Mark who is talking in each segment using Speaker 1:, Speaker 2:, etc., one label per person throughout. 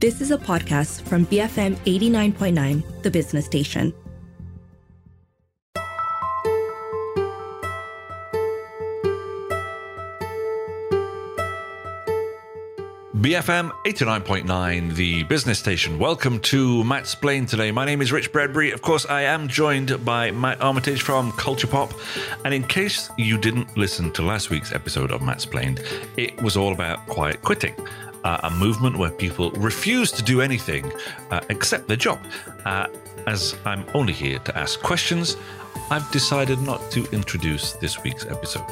Speaker 1: This is a podcast from BFM 89.9, the business station.
Speaker 2: BFM 89.9, the business station. Welcome to Matt's Mattsplained today. My name is Rich Bradbury. Of course, I am joined by Matt Armitage from Culture Pop. And in case you didn't listen to last week's episode of Matt's Mattsplained, it was all about quiet quitting. Uh, a movement where people refuse to do anything uh, except their job. Uh, as I'm only here to ask questions, I've decided not to introduce this week's episode.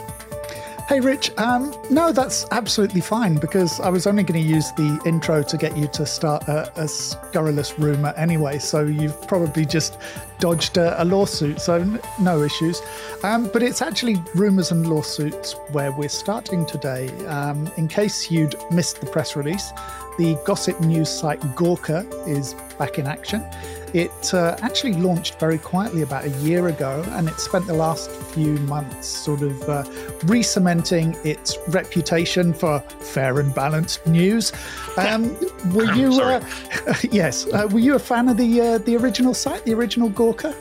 Speaker 3: Hey, Rich. Um, no, that's absolutely fine because I was only going to use the intro to get you to start a, a scurrilous rumor anyway. So you've probably just dodged a, a lawsuit. So n- no issues. Um, but it's actually rumors and lawsuits where we're starting today. Um, in case you'd missed the press release, the gossip news site Gawker is back in action. It uh, actually launched very quietly about a year ago, and it spent the last few months sort of uh, re cementing its reputation for fair and balanced news. Um, were you, uh, yes, uh, were you a fan of the uh, the original site, the original Gawker?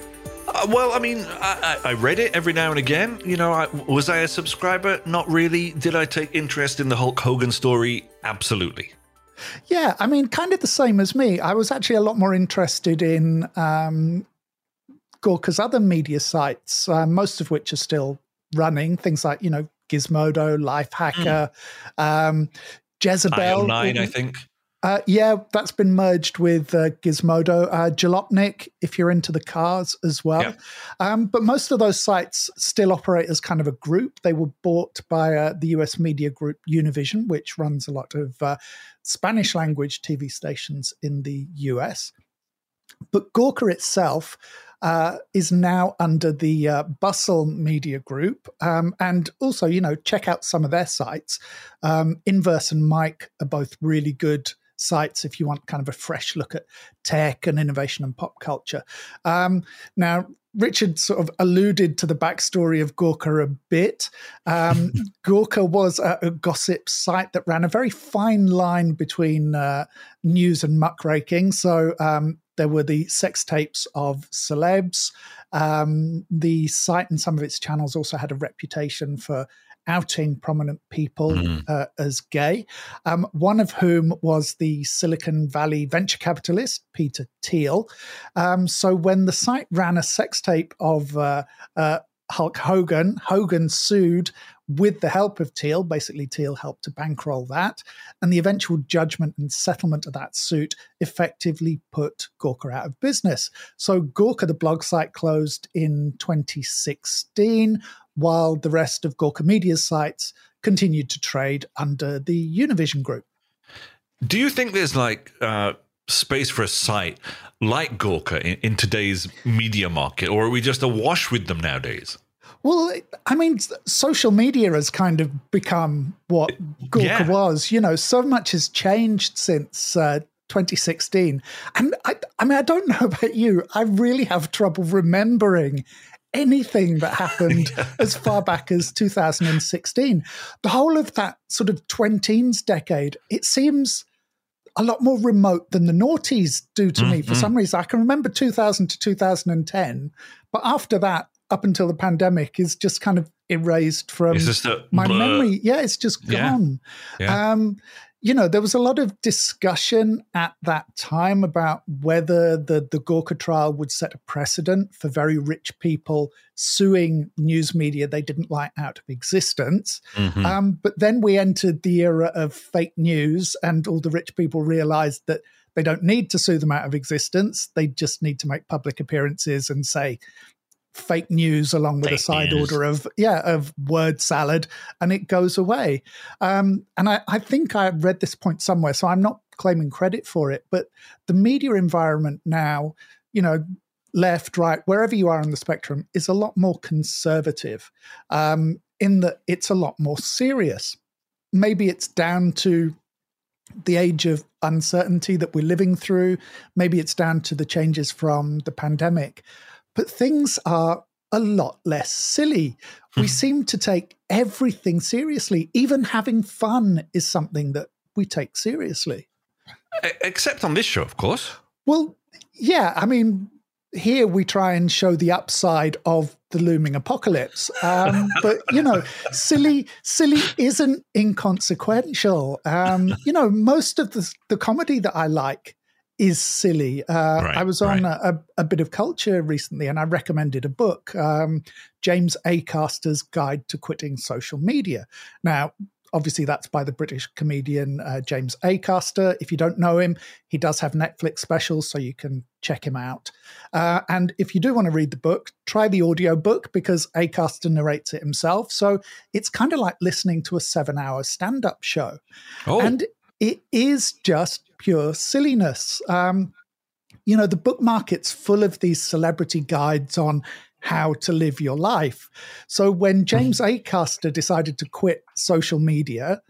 Speaker 2: Uh, well, I mean, I, I, read it every now and again. You know, I, was I a subscriber? Not really. Did I take interest in the Hulk Hogan story? Absolutely.
Speaker 3: Yeah, I mean, kind of the same as me. I was actually a lot more interested in um, Gawker's other media sites, uh, most of which are still running. Things like, you know, Gizmodo, Lifehacker, mm. um, Jezebel.
Speaker 2: Nine, I think.
Speaker 3: Uh, yeah, that's been merged with uh, Gizmodo. Uh, Jalopnik, if you're into the cars as well. Yeah. Um, but most of those sites still operate as kind of a group. They were bought by uh, the US media group Univision, which runs a lot of uh, Spanish language TV stations in the US. But Gawker itself uh, is now under the uh, Bustle Media Group. Um, and also, you know, check out some of their sites. Um, Inverse and Mic are both really good sites if you want kind of a fresh look at tech and innovation and pop culture. Um, now, Richard sort of alluded to the backstory of Gawker a bit. Um, Gawker was a, a, gossip site that ran a very fine line between uh, news and muckraking. So um, there were the sex tapes of celebs. Um, the site and some of its channels also had a reputation for outing prominent people mm. uh, as gay, um, one of whom was the Silicon Valley venture capitalist, Peter Thiel. Um, so when the site ran a sex tape of uh, uh, Hulk Hogan, Hogan sued with the help of Thiel. Basically, Thiel helped to bankroll that. And the eventual judgment and settlement of that suit effectively put Gawker out of business. So, Gawker, the blog site, closed in 2016 while the rest of Gawker Media's sites continued to trade under the Univision group.
Speaker 2: Do you think there's like uh, space for a site like Gawker in, in today's media market, or are we just awash with them nowadays?
Speaker 3: Well, I mean, social media has kind of become what Gawker yeah. was. You know, so much has changed since uh, 2016. And I, I mean, I don't know about you. I really have trouble remembering anything that happened yeah. as far back as 2016. The whole of that sort of 20s decade, it seems a lot more remote than the noughties do to mm-hmm. me for mm-hmm. some reason. I can remember 2000 to 2010, but after that, up until the pandemic, is just kind of erased from my blur. memory. Yeah, it's just gone. Yeah. Yeah. Um, you know, there was a lot of discussion at that time about whether the, the Gawker trial would set a precedent for very rich people suing news media they didn't like out of existence. Mm-hmm. Um, but then we entered the era of fake news, and all the rich people realized that they don't need to sue them out of existence. They just need to make public appearances and say, fake news along with fake a side news. order of yeah of word salad and it goes away. Um, and I, I think i read this point somewhere so i'm not claiming credit for it but the media environment now you know left right wherever you are on the spectrum is a lot more conservative um, in that it's a lot more serious. Maybe it's down to the age of uncertainty that we're living through. Maybe it's down to the changes from the pandemic but things are a lot less silly. we hmm. seem to take everything seriously. Even having fun is something that we take seriously.
Speaker 2: Except on this show, of course.
Speaker 3: Well, yeah. I mean, here we try and show the upside of the looming apocalypse. Um, but you know, silly, silly isn't inconsequential. Um, you know, most of the the comedy that I like is silly. Uh, right, I was on right. a, a, bit of culture recently, and I recommended a book, um, James Acaster's Guide to Quitting Social Media. Now, obviously that's by the British comedian uh, James Acaster. If you don't know him, he does have Netflix specials, so you can check him out. Uh, and if you do want to read the book, try the audio book because Acaster narrates it himself. So it's kind of like listening to a seven-hour stand-up show, oh. and it is just pure silliness. Um, you know, the book market's full of these celebrity guides on how to live your life. So when James Acaster decided to quit social media,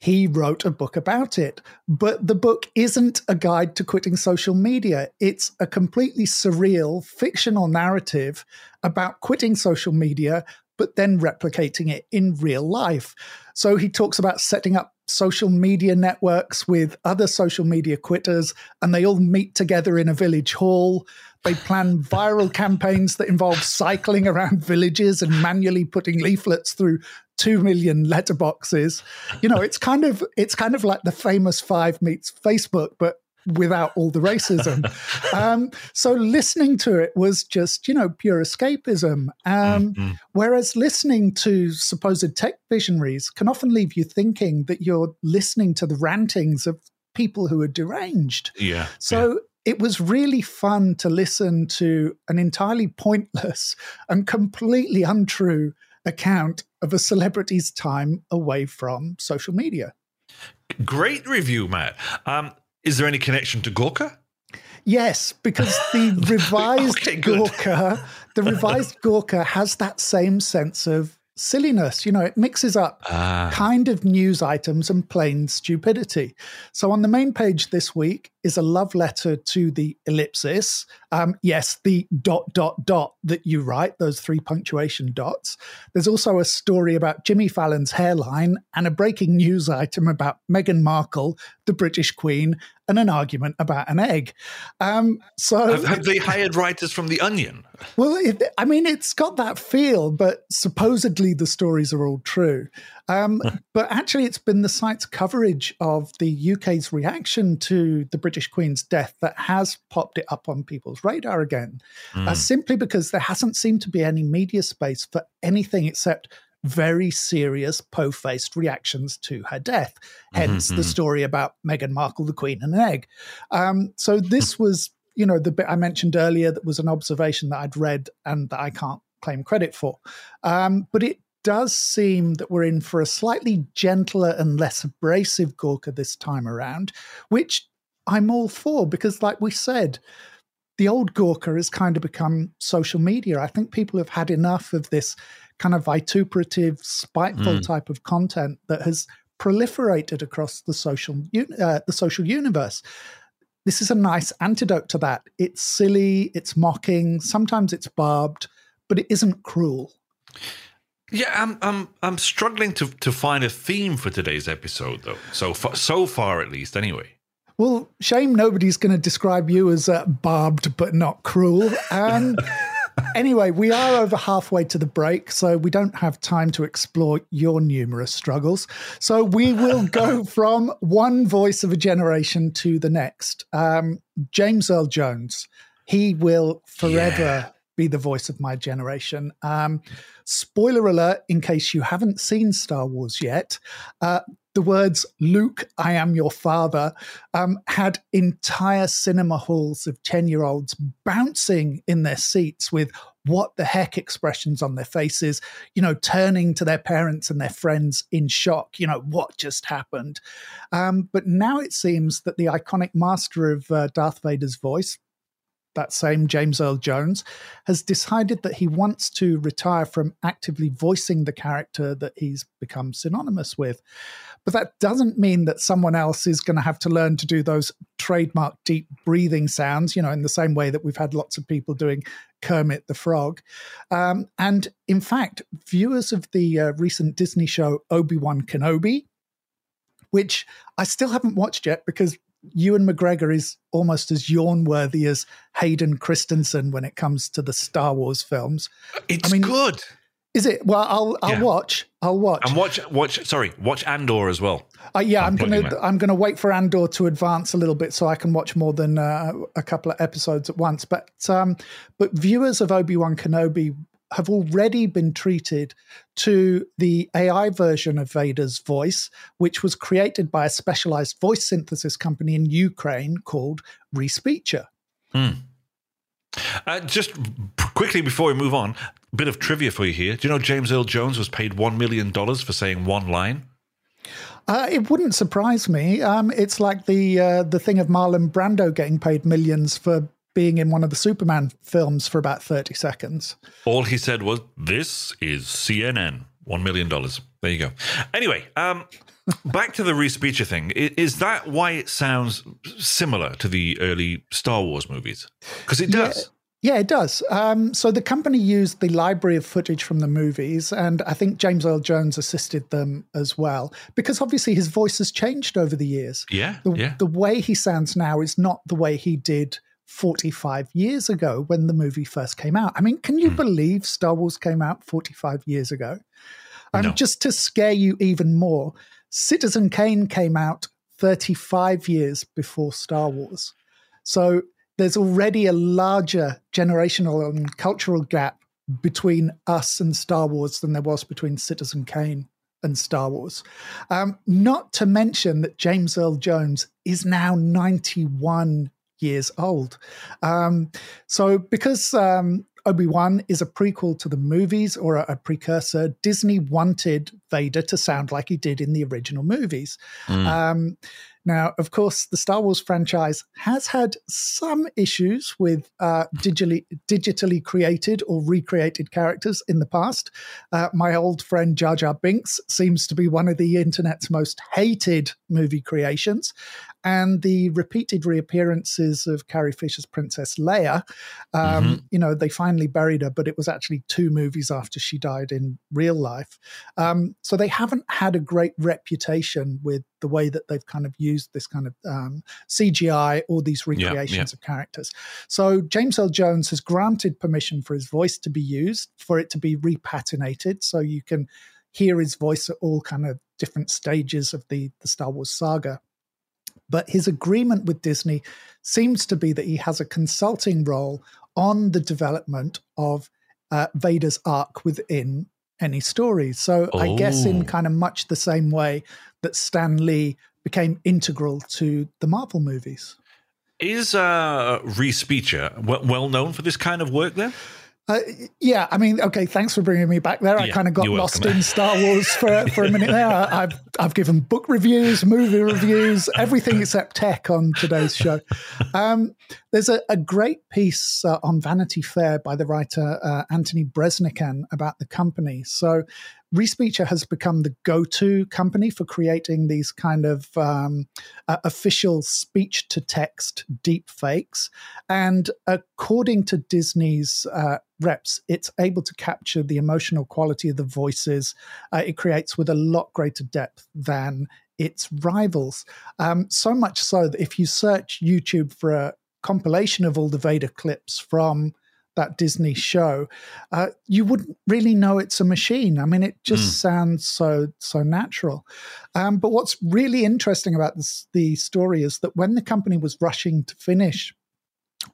Speaker 3: he wrote a book about it. But the book isn't a guide to quitting social media. It's a completely surreal fictional narrative about quitting social media, but then replicating it in real life. So he talks about setting up social media networks with other social media quitters, and they all meet together in a village hall. They plan viral campaigns that involve cycling around villages and manually putting leaflets through two million letterboxes. You know, it's kind of it's kind of like the famous five meets Facebook, but without all the racism. um, so listening to it was just, you know, pure escapism. Um, mm-hmm. Whereas listening to supposed tech visionaries can often leave you thinking that you're listening to the rantings of people who are deranged.
Speaker 2: Yeah.
Speaker 3: So
Speaker 2: yeah
Speaker 3: it was really fun to listen to an entirely pointless and completely untrue account of a celebrity's time away from social media.
Speaker 2: Great review, Matt. Um, is there any connection to Gawker?
Speaker 3: Yes, because the revised okay, Gawker, the revised Gawker has that same sense of silliness. You know, it mixes up ah. kind of news items and plain stupidity. So on the main page this week is a love letter to the ellipsis. Um, yes, the dot, dot, dot that you write, those three punctuation dots. There's also a story about Jimmy Fallon's hairline and a breaking news item about Meghan Markle, the British Queen, and an argument about an egg. Um, so
Speaker 2: have, have, they hired writers from The Onion?
Speaker 3: Well, it, I mean, it's got that feel, but supposedly the stories are all true. Um, but actually, it's been the site's coverage of the UK's reaction to the British Queen's death that has popped it up on people's radar again, mm. uh, simply because there hasn't seemed to be any media space for anything except very serious po-faced reactions to her death. Hence mm-hmm. the story about Meghan Markle, the Queen, and an egg. Um, so this was, you know, the bit I mentioned earlier that was an observation that I'd read and that I can't claim credit for. Um, but it does seem that we're in for a slightly gentler and less abrasive Gawker this time around, which I'm all for because, like we said, the old Gawker has kind of become social media. I think people have had enough of this kind of vituperative, spiteful mm. type of content that has proliferated across the social uh, the social universe. This is a nice antidote to that. It's silly, it's mocking, sometimes it's barbed, but it isn't cruel.
Speaker 2: Yeah, I'm I'm I'm struggling to to find a theme for today's episode though. So far, so far at least, anyway.
Speaker 3: Well, shame nobody's going to describe you as uh, barbed but not cruel. And anyway, we are over halfway to the break, so we don't have time to explore your numerous struggles. So we will go from one voice of a generation to the next. Um, James Earl Jones, he will forever. Yeah be the voice of my generation. Um, spoiler alert, in case you haven't seen Star Wars yet, uh, the words Luke, I am your father, um, had entire cinema halls of 10 year olds bouncing in their seats with what the heck expressions on their faces, you know, turning to their parents and their friends in shock, you know, what just happened. Um, but now it seems that the iconic master of uh, Darth Vader's voice, that same James Earl Jones, has decided that he wants to retire from actively voicing the character that he's become synonymous with. But that doesn't mean that someone else is going to have to learn to do those trademark deep breathing sounds, you know, in the same way that we've had lots of people doing Kermit the Frog. Um, and in fact, viewers of the uh, recent Disney show Obi Wan Kenobi, which I still haven't watched yet because Ewan McGregor is almost as yawn worthy as Hayden Christensen when it comes to the Star Wars films.
Speaker 2: It's I mean, good.
Speaker 3: Is it? Well, I'll I'll yeah. watch. I'll watch.
Speaker 2: And watch watch. Sorry, watch Andor as well.
Speaker 3: Uh, yeah, I'm, I'm gonna I'm gonna wait for Andor to advance a little bit so I can watch more than uh, a couple of episodes at once. But um, but viewers of Obi Wan Kenobi have already been treated to the AI version of Vader's voice, which was created by a specialized voice synthesis company in Ukraine called Respeecher.
Speaker 2: Hmm. Uh, just quickly before we move on, a bit of trivia for you here. Do you know James Earl Jones was paid $1 million for saying one line?
Speaker 3: Uh, it wouldn't surprise me. Um, it's like the uh, the thing of Marlon Brando getting paid millions for being in one of the Superman films for about 30 seconds.
Speaker 2: All he said was, This is CNN. $1 million. There you go. Anyway, um, back to the Respeecher thing. Is that why it sounds similar to the early Star Wars movies? Because it does.
Speaker 3: Yeah. yeah it does. Um, so the company used the library of footage from the movies, and I think James Earl Jones assisted them as well, because obviously his voice has changed over the years.
Speaker 2: Yeah,
Speaker 3: the,
Speaker 2: yeah.
Speaker 3: the way he sounds now is not the way he did 45 years ago when the movie first came out. I mean, can you mm. believe Star Wars came out 45 years ago? And no. just to scare you even more, Citizen Kane came out 35 years before Star Wars. So there's already a larger generational and cultural gap between us and Star Wars than there was between Citizen Kane and Star Wars. Um, not to mention that James Earl Jones is now 91 years old. Um, so, because um, Obi Wan is a prequel to the movies or a, a, precursor, Disney wanted Vader to sound like he did in the original movies. Mm. Um, now, of course, the Star Wars franchise has had some issues with uh, digitally, digitally created or recreated characters in the past. Uh, my old friend Jar Jar Binks seems to be one of the internet's most hated movie creations and the repeated reappearances of Carrie Fisher's Princess Leia. Um, mm-hmm. You know, they finally buried her, but it was actually two movies after she died in real life. Um, so they haven't had a great reputation with the way that they've kind of used this kind of um, CGI or these recreations yeah, yeah. of characters. So James Earl Jones has granted permission for his voice to be used, for it to be repatinated, so you can hear his voice at all kind of different stages of the the Star Wars saga. But his agreement with Disney seems to be that he has a consulting role on the development of uh, Vader's arc within any stories. So oh. I guess in oh. kind of much the same way that Stan Lee became integral to the Marvel movies.
Speaker 2: Is uh, Respeecher well known for this kind of work then?
Speaker 3: Uh, yeah, I mean, okay, thanks for bringing me back there. I kind of got lost in Star Wars for, for a minute there. I've I've given book reviews, movie reviews, everything except tech on today's show. Um, there's a, a, great piece uh, on Vanity Fair by the writer uh, Anthony Breznican about the company. So Respeecher has become the go-to company for creating these kind of um, uh, official speech-to-text deep fakes, and according to Disney's uh, reps, it's able to capture the emotional quality of the voices uh, it creates with a lot greater depth than its rivals. Um, so much so that if you search YouTube for a compilation of all the Vader clips from that Disney show, uh, you wouldn't really know it's a machine. I mean, it just mm. sounds so so natural. Um, but what's really interesting about this, the story is that when the company was rushing to finish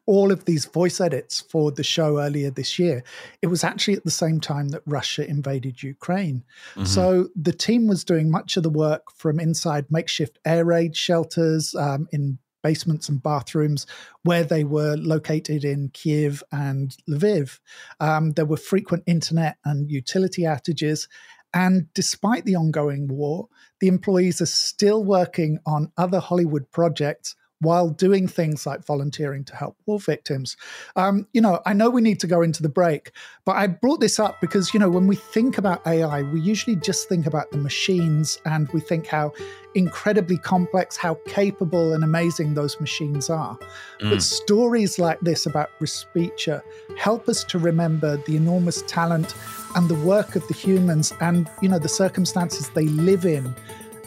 Speaker 3: all of these voice edits for the show earlier this year, it was actually at the same time that Russia invaded Ukraine. Mm-hmm. So the team was doing much of the work from inside makeshift air raid shelters um, in basements and bathrooms where they were located in Kiev and Lviv. Um, there were frequent internet and utility outages. And despite the ongoing war, the employees are still working on other Hollywood projects while doing things like volunteering to help war victims. Um, you know, I know we need to go into the break, but I brought this up because, you know, when we think about AI, we usually just think about the machines and we think how incredibly complex, how capable and amazing those machines are. Mm. But stories like this about Respeecher help us to remember the enormous talent and the work of the humans and, you know, the circumstances they live in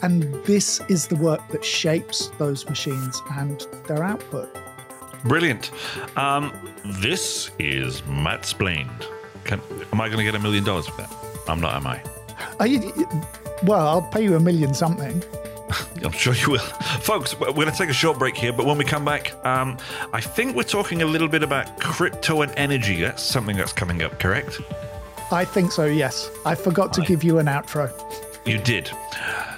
Speaker 3: And this is the work that shapes those machines and their output.
Speaker 2: Brilliant. Um, this is Mattsplained. Can, am I going to get a million dollars for that? I'm not, am I?
Speaker 3: Are you, well, I'll pay you a million something.
Speaker 2: I'm sure you will. Folks, we're going to take a short break here, but when we come back, um, I think we're talking a little bit about crypto and energy. That's something that's coming up, correct?
Speaker 3: I think so, yes. I forgot to give you an outro.
Speaker 2: You did.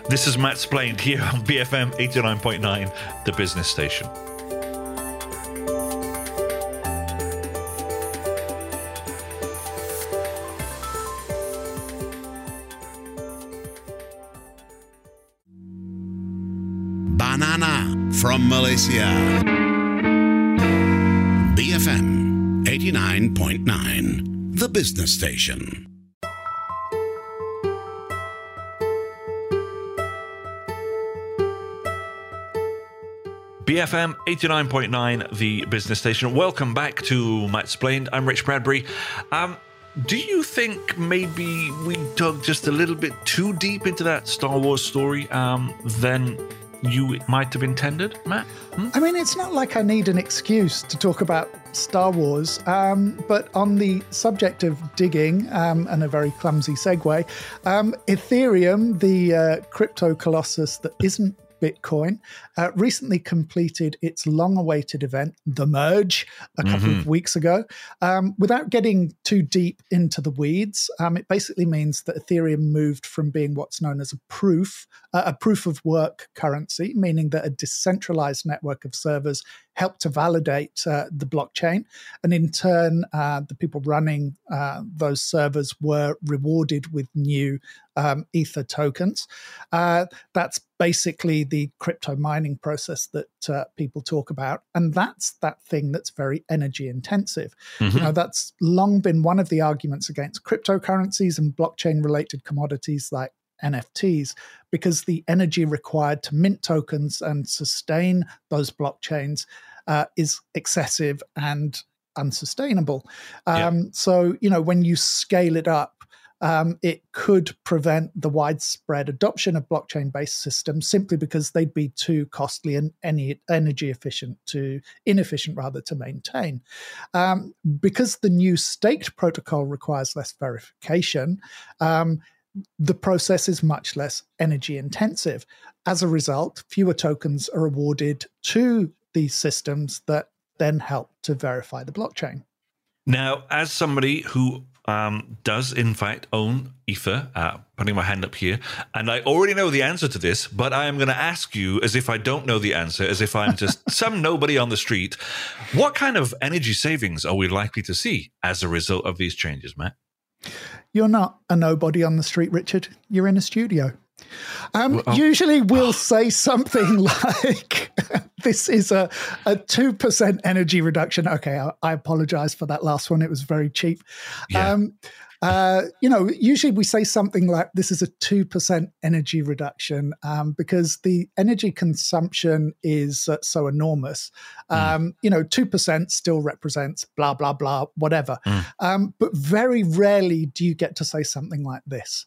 Speaker 2: This is Mattsplained here on BFM 89.9, the business station.
Speaker 4: Banana from Malaysia. BFM 89.9, the business station.
Speaker 2: BFM 89.9, the business station. Welcome back to Mattsplained. I'm Rich Bradbury. Um, do you think maybe we dug just a little bit too deep into that Star Wars story um, than you might have intended, Matt?
Speaker 3: Hmm? I mean, it's not like I need an excuse to talk about Star Wars, um, but on the subject of digging um, and a very clumsy segue, um, Ethereum, the uh, crypto colossus that isn't Bitcoin, uh, recently completed its long awaited event, The Merge, a couple mm-hmm. of weeks ago. Um, without getting too deep into the weeds, um, it basically means that Ethereum moved from being what's known as a proof, uh, a proof of work currency, meaning that a decentralized network of servers help to validate uh, the blockchain. And in turn, uh, the people running uh, those servers were rewarded with new um, Ether tokens. Uh, that's basically the crypto mining process that uh, people talk about. And that's that thing that's very energy intensive. Mm-hmm. You know, that's long been one of the arguments against cryptocurrencies and blockchain related commodities like NFTs because the energy required to mint tokens and sustain those blockchains uh, is excessive and unsustainable. Um, yeah. So, you know, when you scale it up, um, it could prevent the widespread adoption of blockchain based systems simply because they'd be too costly and any energy efficient to inefficient rather to maintain. Um, because the new staked protocol requires less verification, um, the process is much less energy intensive. As a result, fewer tokens are awarded to these systems that then help to verify the blockchain.
Speaker 2: Now, as somebody who um, does in fact own Ether, uh, putting my hand up here, and I already know the answer to this, but I am going to ask you as if I don't know the answer, as if I'm just some nobody on the street. What kind of energy savings are we likely to see as a result of these changes, Matt?
Speaker 3: You're not a nobody on the street, Richard. You're in a studio. Um, well, usually we'll say something like, this is a, a 2% energy reduction. Okay, I, I, apologize for that last one. It was very cheap. Yeah. Um, uh, you know, usually we say something like this is a 2% energy reduction um, because the energy consumption is uh, so enormous. Mm. You know, 2% still represents blah, blah, blah, whatever. Mm. Um, but very rarely do you get to say something like this.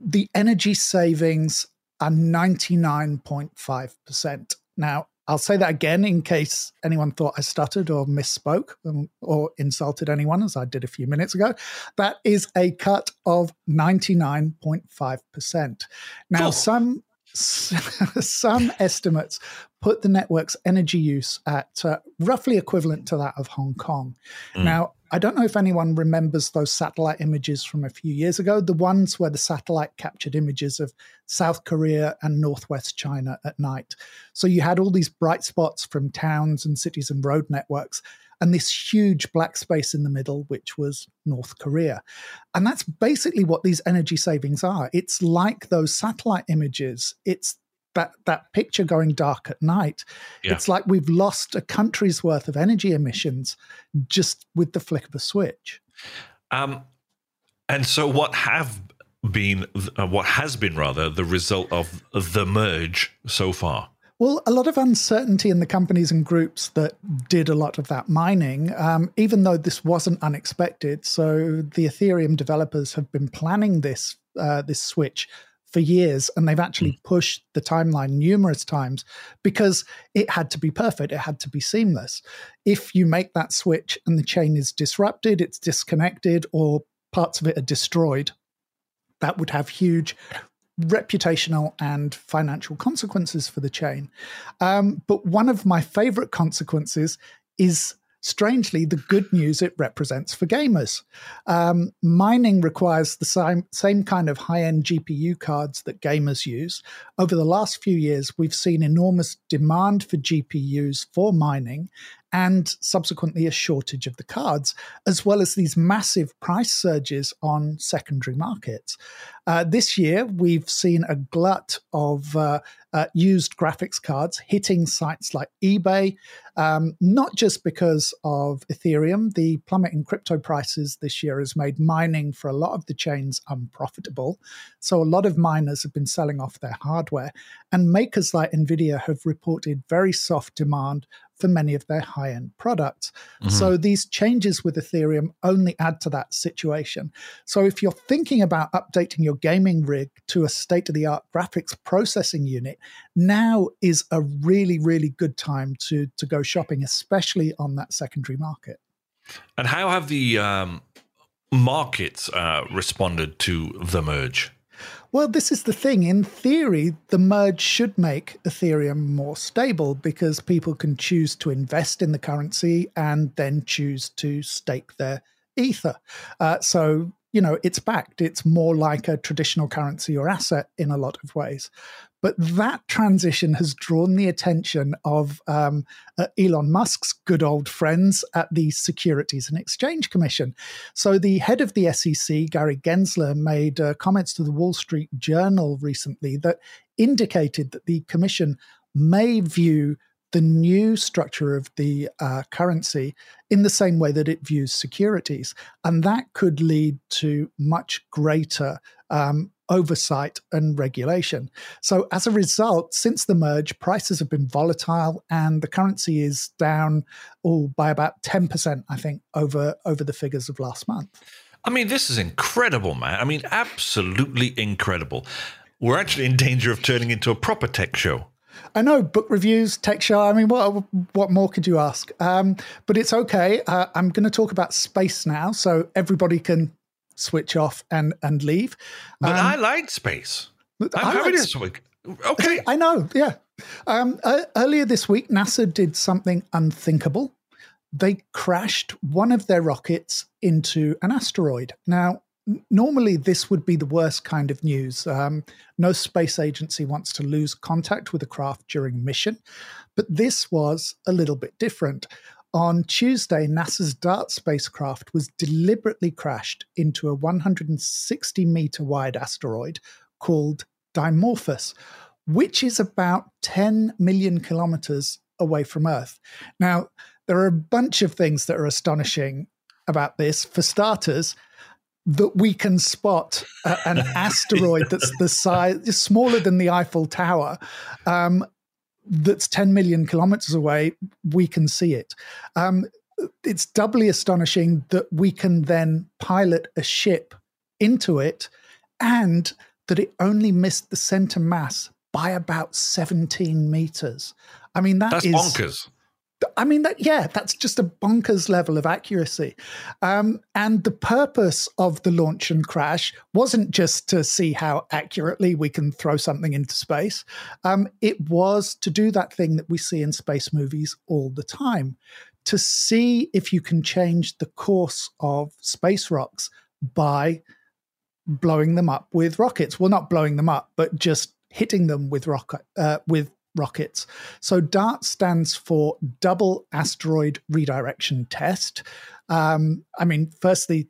Speaker 3: The energy savings are 99.5%. Now, I'll say that again in case anyone thought I stuttered or misspoke um, or insulted anyone, as I did a few minutes ago. That is a cut of 99.5%. Now, oh. some some estimates put the network's energy use at uh, roughly equivalent to that of Hong Kong. Mm. Now, I don't know if anyone remembers those satellite images from a few years ago, the ones where the satellite captured images of South Korea and Northwest China at night. So you had all these bright spots from towns and cities and road networks, and this huge black space in the middle, which was North Korea. And that's basically what these energy savings are. It's like those satellite images. It's that that picture going dark at night. Yeah. It's like we've lost a country's worth of energy emissions just with the flick of a switch. Um,
Speaker 2: and so, what have been, uh, what has been rather, the result of the merge so far?
Speaker 3: Well, a lot of uncertainty in the companies and groups that did a lot of that mining, um, even though this wasn't unexpected. So the Ethereum developers have been planning this uh, this switch for years and they've actually hmm. pushed the timeline numerous times because it had to be perfect it had to be seamless if you make that switch and the chain is disrupted it's disconnected or parts of it are destroyed that would have huge reputational and financial consequences for the chain um, but one of my favorite consequences is strangely the good news it represents for gamers. Um, mining requires the same, same kind of high end GPU cards that gamers use. Over the last few years, we've seen enormous demand for GPUs for mining, and subsequently a shortage of the cards, as well as these massive price surges on secondary markets. Uh, this year, we've seen a glut of uh, uh, used graphics cards hitting sites like eBay, um, not just because of Ethereum. The plummet in crypto prices this year has made mining for a lot of the chains unprofitable. So a lot of miners have been selling off their hardware, and makers like Nvidia have reported very soft demand for many of their high end products. Mm-hmm. So these changes with Ethereum only add to that situation. So if you're thinking about updating your gaming rig to a state of the art graphics processing unit, now is a really, really good time to, to go shopping, especially on that secondary market.
Speaker 2: And how have the um, markets uh, responded to the merge?
Speaker 3: Well, this is the thing. In theory, the merge should make Ethereum more stable because people can choose to invest in the currency and then choose to stake their ether. Uh, so, you know, it's backed. It's more like a traditional currency or asset in a lot of ways. But that transition has drawn the attention of um, uh, Elon Musk's good old friends at the Securities and Exchange Commission. So, the head of the SEC, Gary Gensler, made uh, comments to the Wall Street Journal recently that indicated that the commission may view the new structure of the uh, currency in the same way that it views securities. And that could lead to much greater um, oversight and regulation. So, as a result, since the merge, prices have been volatile and the currency is down oh, by about 10%, I think, over, over the figures of last month.
Speaker 2: I mean, this is incredible, man. I mean, absolutely incredible. We're actually in danger of turning into a proper tech show.
Speaker 3: I know book reviews, tech show. I mean, what what more could you ask? Um, but it's okay. Uh, I'm going to talk about space now, so everybody can switch off and and leave.
Speaker 2: But um, I like space. I'm I happy this week. Okay,
Speaker 3: I know. Yeah. Um, uh, earlier this week, NASA did something unthinkable. They crashed one of their rockets into an asteroid. Now, normally this would be the worst kind of news. Um, no space agency wants to lose contact with a craft during mission, but this was a little bit different. On Tuesday, NASA's DART spacecraft was deliberately crashed into a 160 meter wide asteroid called Dimorphos, which is about 10 million kilometers away from Earth. Now, there are a bunch of things that are astonishing about this. For starters, that we can spot uh, an asteroid that's the size smaller than the Eiffel Tower, um, that's 10 million kilometers away, we can see it. Um, it's doubly astonishing that we can then pilot a ship into it and that it only missed the center mass by about 17 meters. I mean, that
Speaker 2: That's
Speaker 3: is,
Speaker 2: bonkers.
Speaker 3: I mean that yeah, that's just a bonkers level of accuracy. Um, and the purpose of the launch and crash wasn't just to see how accurately we can throw something into space. Um, it was to do that thing that we see in space movies all the time, to see if you can change the course of space rocks by blowing them up with rockets. Well, not blowing them up, but just hitting them with rocket uh, with rockets. So DART stands for Double Asteroid Redirection Test. Um, I mean, firstly,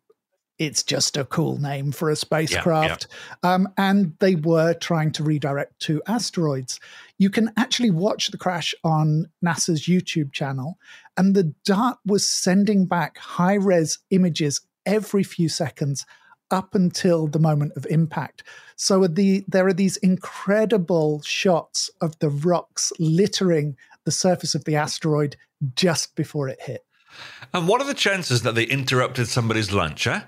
Speaker 3: it's just a cool name for a spacecraft. Yeah, yeah. Um, and they were trying to redirect two asteroids. You can actually watch the crash on NASA's YouTube channel, and the DART was sending back high res images every few seconds up until the moment of impact. So the, there are these incredible shots of the rocks littering the surface of the asteroid just before it hit.
Speaker 2: And what are the chances that they interrupted somebody's lunch, eh?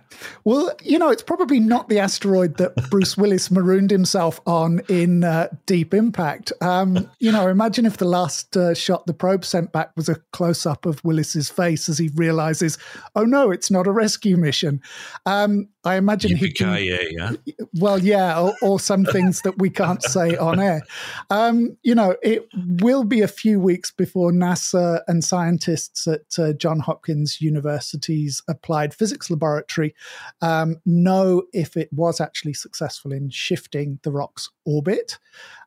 Speaker 3: Well, you know, it's probably not the asteroid that Bruce Willis marooned himself on in uh, Deep Impact. Um, you know, imagine if the last uh, shot the probe sent back was a close up of Willis's face as he realizes, oh no, it's not a rescue mission. Um, I imagine he
Speaker 2: yeah.
Speaker 3: Well, yeah, or, or, some things that we can't say on air. Um, you know, it will be a few weeks before NASA and scientists at uh, John Hopkins University's Applied Physics Laboratory um, know if it was actually successful in shifting the rock's orbit.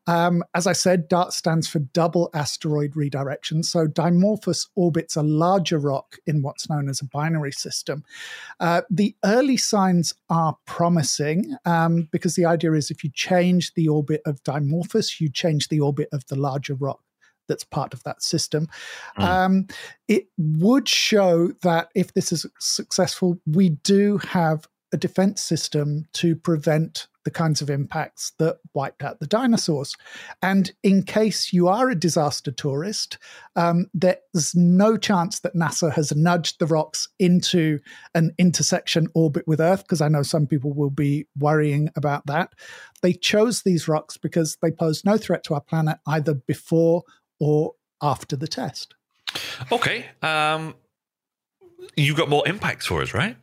Speaker 3: Um, as I said, DART stands for double asteroid redirection. So Dimorphos orbits a larger rock in what's known as a binary system. Uh, the early signs are promising um, because the idea is if you change the orbit of Dimorphos, you change the orbit of the larger rock that's part of that system. Mm. Um, it would show that if this is successful, we do have a defense system to prevent the kinds of impacts that wiped out the dinosaurs. And in case you are a disaster tourist, um, there's no chance that NASA has nudged the rocks into an intersection orbit with Earth, because I know some people will be worrying about that. They chose these rocks because they pose no threat to our planet either before or after the test.
Speaker 2: Okay. Um, you've got more impacts for us, right?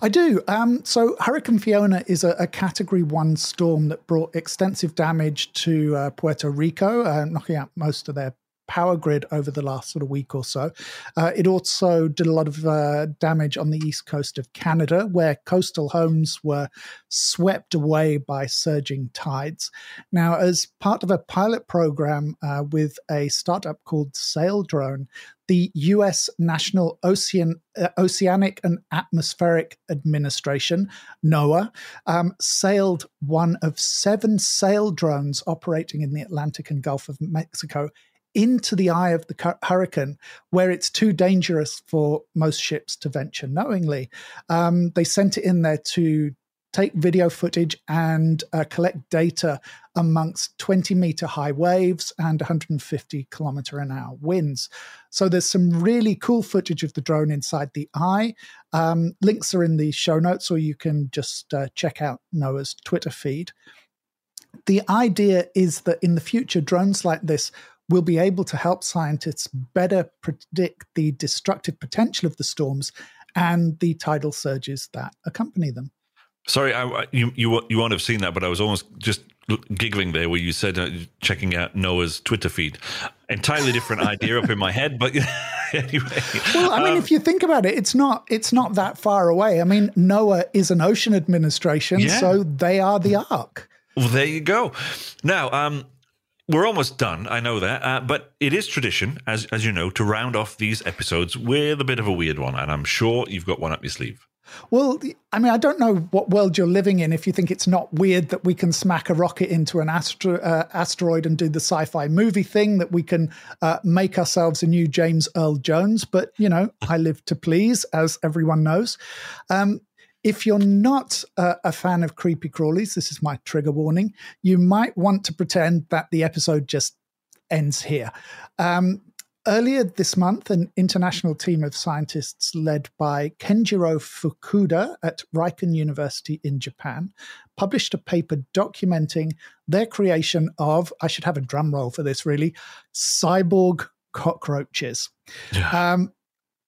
Speaker 3: I do. Um, so, Hurricane Fiona is a, a, Category One storm that brought extensive damage to uh, Puerto Rico, uh, knocking out most of their power grid over the last sort of week or so. Uh, it also did a lot of uh, damage on the east coast of Canada, where coastal homes were swept away by surging tides. Now, as part of a pilot program uh, with a startup called Saildrone, the US National Ocean, uh, Oceanic and Atmospheric Administration, NOAA, um, sailed one of seven sail drones operating in the Atlantic and Gulf of Mexico into the eye of the hurricane where it's too dangerous for most ships to venture knowingly. Um, they sent it in there to take video footage and uh, collect data amongst 20 meter high waves and 150 kilometer an hour winds. So there's some really cool footage of the drone inside the eye. Um, links are in the show notes, or you can just uh, check out NOAA's Twitter feed. The idea is that in the future, drones like this will be able to help scientists better predict the destructive potential of the storms and the tidal surges that accompany them.
Speaker 2: Sorry, I, you you you won't have seen that, but I was almost just giggling there where you said uh, checking out Noah's Twitter feed. Entirely different idea up in my head, but anyway.
Speaker 3: Well, I mean, um, if you think about it, it's not it's not that far away. I mean, Noah is an ocean administration, yeah. so they are the Ark.
Speaker 2: Well, there you go. Now, um, we're almost done. I know that, uh, but it is tradition, as as you know, to round off these episodes with a bit of a weird one, and I'm sure you've got one up your sleeve.
Speaker 3: Well, I mean, I don't know what world you're living in if you think it's not weird that we can smack a rocket into an astro- uh, asteroid and do the sci fi movie thing, that we can uh, make ourselves a new James Earl Jones. But, you know, I live to please, as everyone knows. Um, if you're not a, a, fan of creepy crawlies, this is my trigger warning, you might want to pretend that the episode just ends here. Um, earlier this month, an international team of scientists led by Kenjiro Fukuda at Riken University in Japan published a paper documenting their creation of, I should have a drum roll for this really, cyborg cockroaches. Yeah. Um,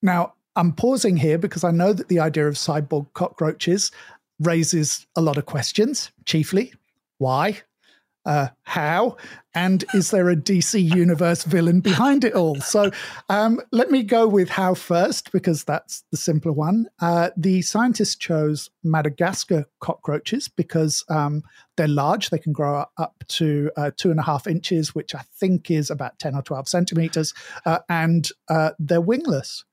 Speaker 3: now, I'm pausing here because I know that the idea of cyborg cockroaches raises a lot of questions, chiefly why, uh, how, and is there a DC Universe villain behind it all? So um, let me go with how first, because that's the simpler one. Uh, the scientists chose Madagascar cockroaches because um, they're large. They can grow up to uh, two and a half inches, which I think is about 10 or 12 centimeters, uh, and uh, they're wingless.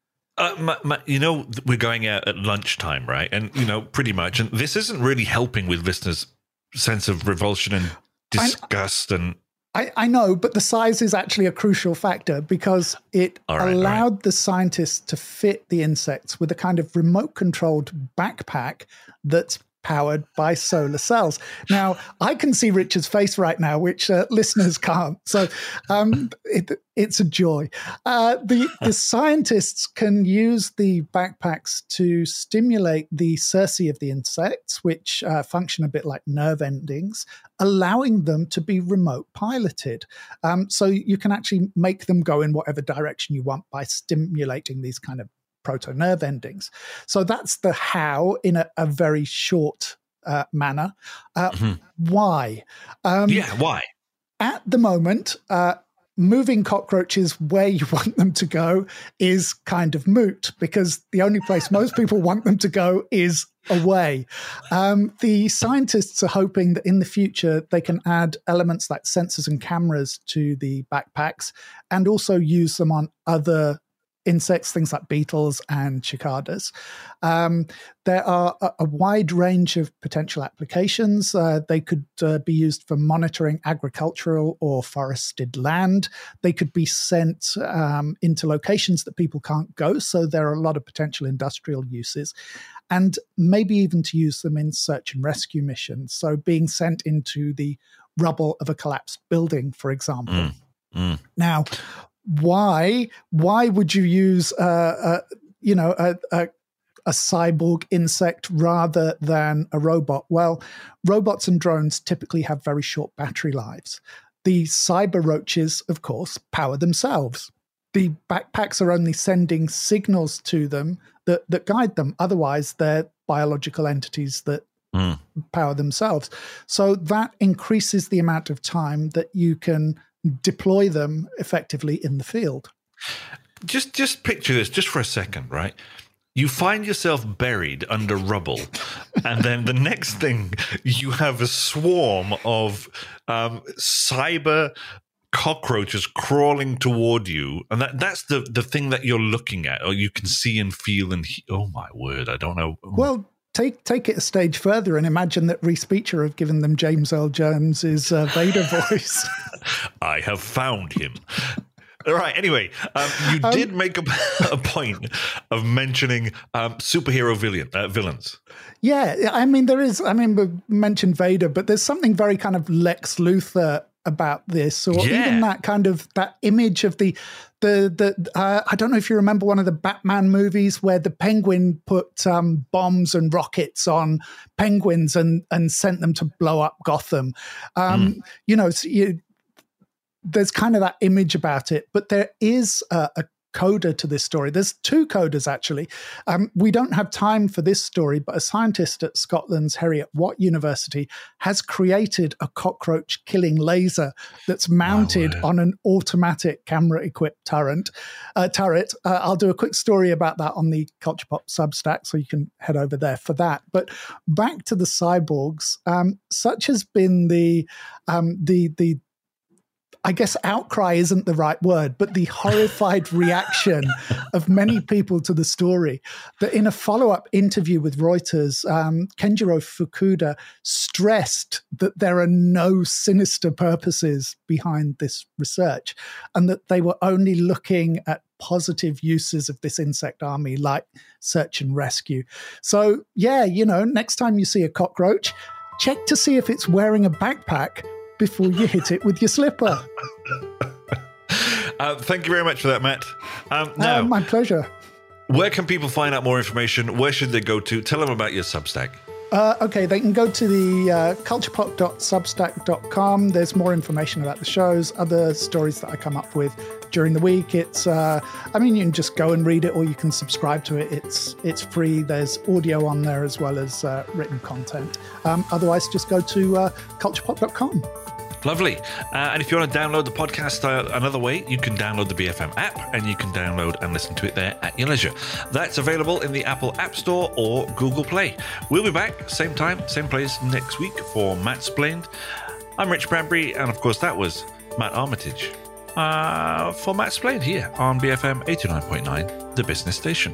Speaker 2: Uh, my, my, you know, we're going out at lunchtime, right? And, you know, pretty much. And this isn't really helping with listeners' sense of revulsion and disgust. And
Speaker 3: I, I, know, but the size is actually a crucial factor because it right, allowed right. the scientists to fit the insects with a kind of remote controlled backpack that's powered by solar cells. Now, I can see Richard's face right now, which uh, listeners can't. So um, it, it's a joy. Uh, the, the scientists can use the backpacks to stimulate the cerci of the insects, which uh, function a bit like nerve endings, allowing them to be remote piloted. Um, so you can actually make them go in whatever direction you want by stimulating these kind of proto nerve endings. So that's the how in a, a very short uh, manner. Uh, mm-hmm. Why?
Speaker 2: Um, yeah, why?
Speaker 3: At the moment, uh, moving cockroaches where you want them to go is kind of moot because the only place most people want them to go is away. Um, the scientists are hoping that in the future they can add elements like sensors and cameras to the backpacks and also use them on other insects, things like beetles and cicadas. Um, there are a, a, wide range of potential applications. Uh, they could uh, be used for monitoring agricultural or forested land. They could be sent um, into locations that people can't go. So there are a lot of potential industrial uses. And maybe even to use them in search and rescue missions. So being sent into the rubble of a collapsed building, for example. Mm. Mm. Now, why why would you use uh, a, you know a, a, a cyborg insect rather than a robot? Well, robots and drones typically have very short battery lives. The cyber roaches, of course, power themselves. The backpacks are only sending signals to them that, that guide them. Otherwise, they're biological entities that mm. power themselves. So that increases the amount of time that you can deploy them effectively in the field.
Speaker 2: Just just picture this just for a second, right? You find yourself buried under rubble, and then the next thing you have a swarm of um, cyber cockroaches crawling toward you, and that that's the the thing that you're looking at, or you can see and feel and he- oh my word, I don't know.
Speaker 3: Well, take take it a stage further and imagine that Reese Beecher have given them James Earl Jones's uh, Vader voice.
Speaker 2: I have found him. All right. Anyway, um, you um, did make a, a, point of mentioning um, superhero villain, uh, villains.
Speaker 3: Yeah, I mean there is. I mean, we mentioned Vader, but there's something very kind of Lex Luthor about this, or yeah. even that kind of that image of the the the uh, I don't know if you remember one of the Batman movies where the Penguin put um, bombs and rockets on penguins and and sent them to blow up Gotham. Um, mm. You know, so you, there's kind of that image about it, but there is a, a coda to this story. There's two codas actually. Um, we don't have time for this story, but a scientist at Scotland's Heriot Watt University has created a cockroach killing laser that's mounted on an automatic camera equipped turret. Uh, turret. Uh, I'll do a quick story about that on the Culture Pop Substack, so you can head over there for that. But back to the cyborgs. Um, such has been the um, the the I guess outcry isn't the right word, but the horrified reaction of many people to the story. That in a follow up interview with Reuters, um, Kenjiro Fukuda stressed that there are no sinister purposes behind this research and that they were only looking at positive uses of this insect army like search and rescue. So, yeah, you know, next time you see a cockroach, check to see if it's wearing a backpack before you hit it with your slipper.
Speaker 2: Uh, thank you very much for that, Matt. Um,
Speaker 3: uh, now, uh, my pleasure.
Speaker 2: Where can people find out more information? Where should they go to? Tell them about your Substack.
Speaker 3: Uh, okay, they can go to the uh, culturepop.substack.com. There's more information about the shows, other stories that I come up with during the week. It's, uh, I mean, you can just go and read it, or you can subscribe to it. It's it's free. There's audio on there as well as uh, written content. Um, otherwise, just go to uh, culturepop.com.
Speaker 2: Lovely. Uh, and if you want to download the podcast uh, another way, you can download the BFM app and you can download and listen to it there at your leisure. That's available in the Apple App Store or Google Play. We'll be back, same time, same place next week for Mattsplained. I'm Rich Bradbury, and of course, that was Matt Armitage uh, for Mattsplained here on BFM 89.9, the business station.